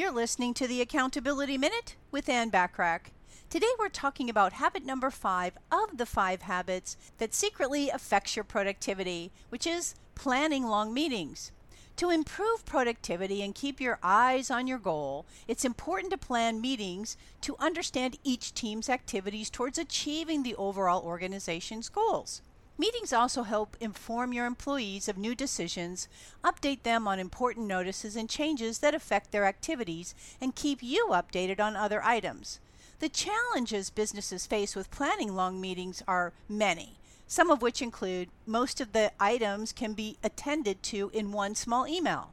You're listening to the Accountability Minute with Ann Bachrach. Today we're talking about habit number five of the five habits that secretly affects your productivity, which is planning long meetings. To improve productivity and keep your eyes on your goal, it's important to plan meetings to understand each team's activities towards achieving the overall organization's goals. Meetings also help inform your employees of new decisions, update them on important notices and changes that affect their activities, and keep you updated on other items. The challenges businesses face with planning long meetings are many, some of which include most of the items can be attended to in one small email.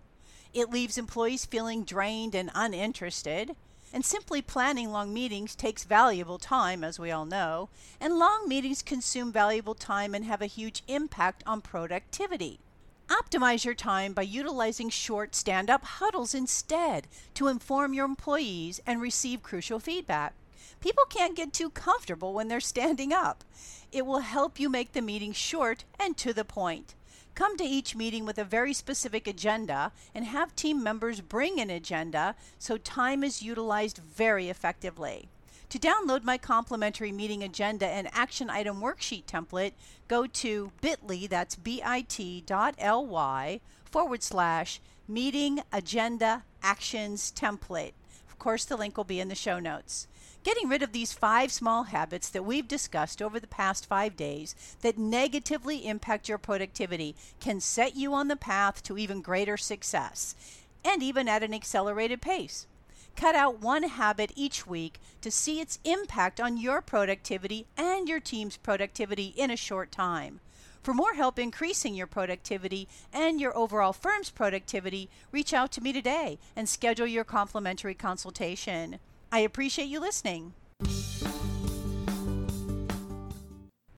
It leaves employees feeling drained and uninterested. And simply planning long meetings takes valuable time, as we all know, and long meetings consume valuable time and have a huge impact on productivity. Optimize your time by utilizing short stand up huddles instead to inform your employees and receive crucial feedback. People can't get too comfortable when they're standing up. It will help you make the meeting short and to the point. Come to each meeting with a very specific agenda and have team members bring an agenda so time is utilized very effectively. To download my complimentary meeting agenda and action item worksheet template, go to bit.ly, that's bit.ly forward slash meeting agenda actions template. Of course, the link will be in the show notes. Getting rid of these five small habits that we've discussed over the past five days that negatively impact your productivity can set you on the path to even greater success, and even at an accelerated pace. Cut out one habit each week to see its impact on your productivity and your team's productivity in a short time. For more help increasing your productivity and your overall firm's productivity, reach out to me today and schedule your complimentary consultation. I appreciate you listening.